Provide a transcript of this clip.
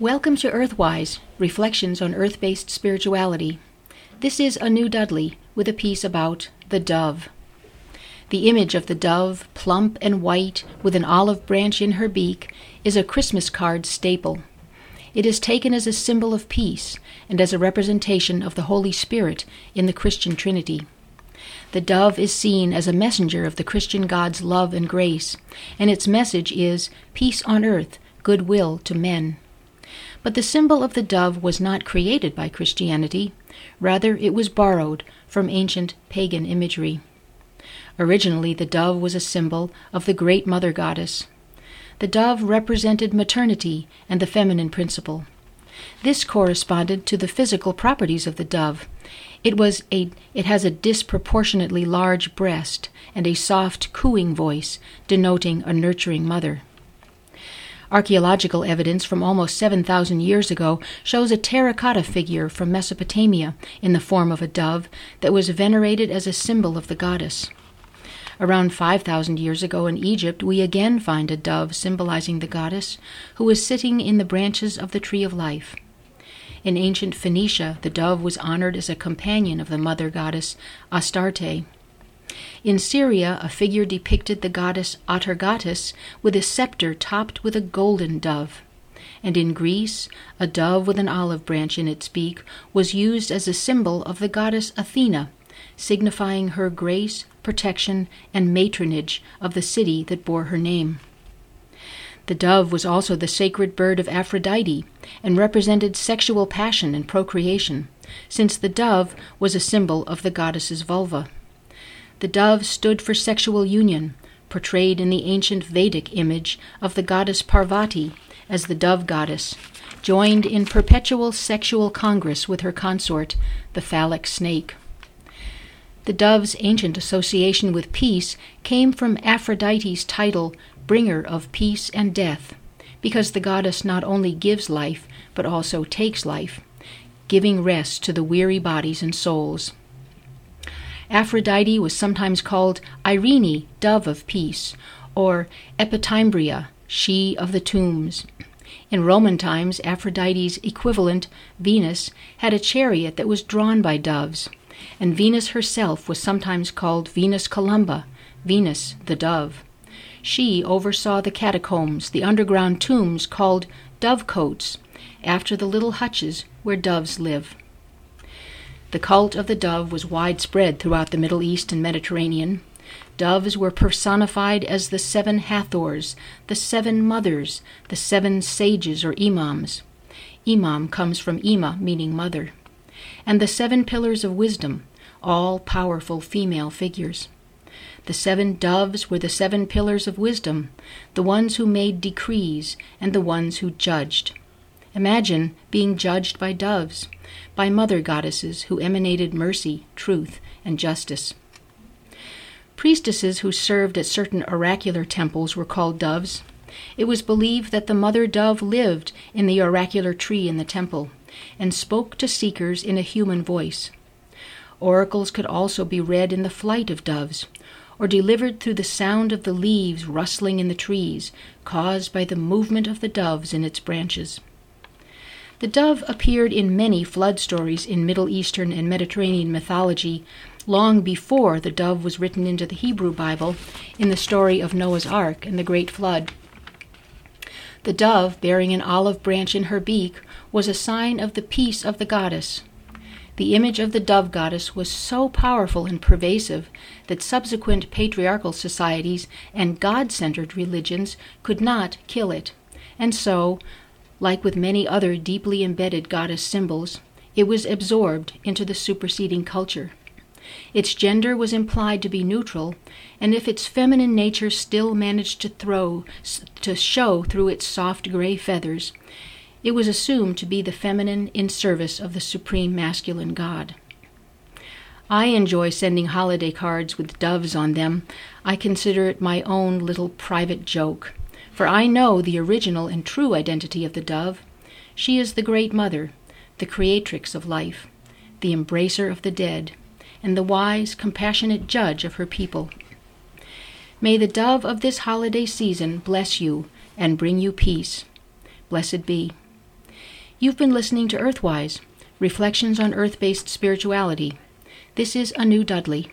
Welcome to Earthwise Reflections on Earth based Spirituality. This is Anu Dudley with a piece about the dove. The image of the dove, plump and white, with an olive branch in her beak, is a Christmas card staple. It is taken as a symbol of peace and as a representation of the Holy Spirit in the Christian Trinity. The dove is seen as a messenger of the Christian God's love and grace, and its message is peace on earth, goodwill to men. But the symbol of the dove was not created by Christianity, rather, it was borrowed from ancient pagan imagery. Originally, the dove was a symbol of the great mother goddess. The dove represented maternity and the feminine principle. This corresponded to the physical properties of the dove. It was a it has a disproportionately large breast and a soft cooing voice, denoting a nurturing mother. Archaeological evidence from almost 7,000 years ago shows a terracotta figure from Mesopotamia in the form of a dove that was venerated as a symbol of the goddess. Around 5,000 years ago in Egypt, we again find a dove symbolizing the goddess, who is sitting in the branches of the tree of life. In ancient Phoenicia, the dove was honored as a companion of the mother goddess Astarte. In Syria, a figure depicted the goddess Atargatis with a scepter topped with a golden dove. And in Greece, a dove with an olive branch in its beak was used as a symbol of the goddess Athena, signifying her grace, protection, and matronage of the city that bore her name. The dove was also the sacred bird of Aphrodite and represented sexual passion and procreation, since the dove was a symbol of the goddess's vulva. The dove stood for sexual union, portrayed in the ancient Vedic image of the goddess Parvati as the dove goddess, joined in perpetual sexual congress with her consort, the phallic snake. The dove's ancient association with peace came from Aphrodite's title, Bringer of Peace and Death, because the goddess not only gives life, but also takes life, giving rest to the weary bodies and souls. Aphrodite was sometimes called Irene, dove of peace, or Epitymbria, she of the tombs. In Roman times, Aphrodite's equivalent, Venus, had a chariot that was drawn by doves and Venus herself was sometimes called Venus Columba, Venus the dove. She oversaw the catacombs, the underground tombs called dovecotes, after the little hutches where doves live. The cult of the dove was widespread throughout the Middle East and Mediterranean. Doves were personified as the seven Hathors, the seven mothers, the seven sages or imams. Imam comes from Ima, meaning mother and the seven pillars of wisdom, all powerful female figures. The seven doves were the seven pillars of wisdom, the ones who made decrees and the ones who judged. Imagine being judged by doves, by mother goddesses who emanated mercy, truth, and justice. Priestesses who served at certain oracular temples were called doves. It was believed that the mother dove lived in the oracular tree in the temple and spoke to seekers in a human voice. Oracles could also be read in the flight of doves, or delivered through the sound of the leaves rustling in the trees, caused by the movement of the doves in its branches. The dove appeared in many flood stories in Middle Eastern and Mediterranean mythology long before the dove was written into the Hebrew Bible in the story of Noah's Ark and the Great Flood. The dove, bearing an olive branch in her beak, was a sign of the peace of the goddess. The image of the dove goddess was so powerful and pervasive that subsequent patriarchal societies and God centered religions could not kill it. And so, like with many other deeply embedded goddess symbols, it was absorbed into the superseding culture. Its gender was implied to be neutral, and if its feminine nature still managed to throw to show through its soft gray feathers, it was assumed to be the feminine in service of the supreme masculine god. I enjoy sending holiday cards with doves on them. I consider it my own little private joke, for I know the original and true identity of the dove. She is the great mother, the creatrix of life, the embracer of the dead, and the wise, compassionate judge of her people. May the dove of this holiday season bless you and bring you peace. Blessed be. You've been listening to Earthwise Reflections on Earth Based Spirituality. This is Anu Dudley.